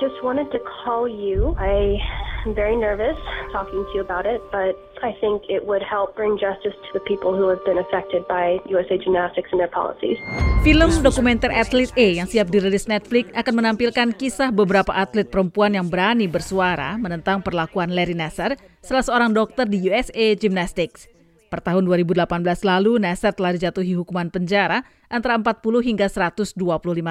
just wanted to call you. I am very nervous talking to you about it, but I think it would help bring justice to the people who have been affected by USA Gymnastics and their policies. Film dokumenter Athlete A yang siap dirilis Netflix akan menampilkan kisah beberapa atlet perempuan yang berani bersuara menentang perlakuan Larry Nassar, salah seorang dokter di USA Gymnastics. Per tahun 2018 lalu, Nassar telah dijatuhi hukuman penjara antara 40 hingga 125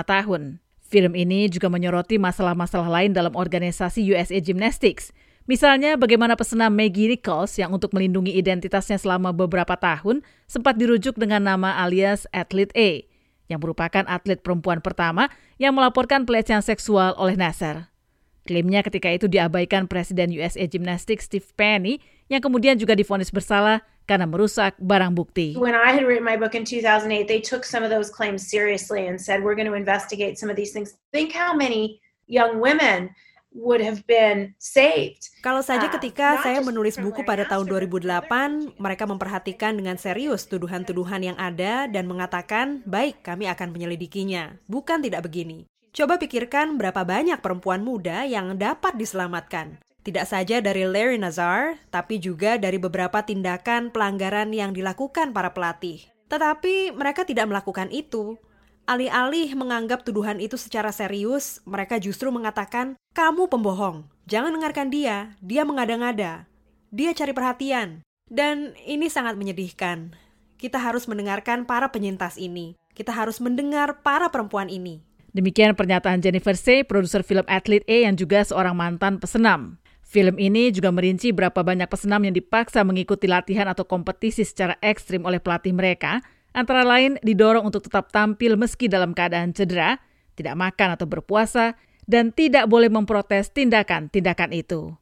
tahun. Film ini juga menyoroti masalah-masalah lain dalam organisasi USA Gymnastics. Misalnya bagaimana pesenam Maggie Nichols yang untuk melindungi identitasnya selama beberapa tahun sempat dirujuk dengan nama alias Athlete A, yang merupakan atlet perempuan pertama yang melaporkan pelecehan seksual oleh Nasser. Klaimnya ketika itu diabaikan Presiden USA Gymnastics Steve Penny yang kemudian juga difonis bersalah karena merusak barang bukti. When I had written my book in 2008, they took some of those claims seriously and said we're going to investigate some of these things. Think how many young women would have been saved. Kalau saja uh, ketika saya menulis buku pada tahun 2008, mereka memperhatikan dengan serius tuduhan-tuduhan yang ada dan mengatakan, "Baik, kami akan menyelidikinya." Bukan tidak begini. Coba pikirkan berapa banyak perempuan muda yang dapat diselamatkan. Tidak saja dari Larry Nazar, tapi juga dari beberapa tindakan pelanggaran yang dilakukan para pelatih. Tetapi mereka tidak melakukan itu. Alih-alih menganggap tuduhan itu secara serius, mereka justru mengatakan, "Kamu pembohong. Jangan dengarkan dia. Dia mengada-ngada. Dia cari perhatian." Dan ini sangat menyedihkan. Kita harus mendengarkan para penyintas ini. Kita harus mendengar para perempuan ini. Demikian pernyataan Jennifer Say, produser film Athlete A yang juga seorang mantan pesenam. Film ini juga merinci berapa banyak pesenam yang dipaksa mengikuti latihan atau kompetisi secara ekstrim oleh pelatih mereka, antara lain didorong untuk tetap tampil meski dalam keadaan cedera, tidak makan atau berpuasa, dan tidak boleh memprotes tindakan-tindakan itu.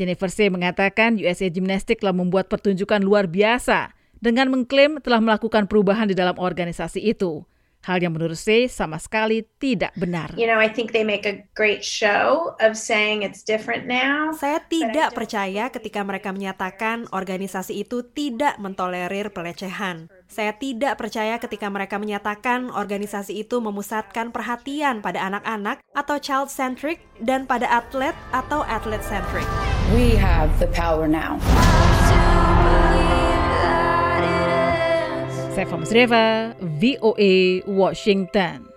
Jennifer Say mengatakan USA Gymnastics telah membuat pertunjukan luar biasa dengan mengklaim telah melakukan perubahan di dalam organisasi itu. Hal yang menurut saya sama sekali tidak benar. You know, I think they make a great show of saying it's different now. Saya tidak percaya ketika mereka menyatakan organisasi itu tidak mentolerir pelecehan. Saya tidak percaya ketika mereka menyatakan organisasi itu memusatkan perhatian pada anak-anak atau child centric dan pada atlet atau atlet centric. We have the power now. Saya Musreva, VOA Washington.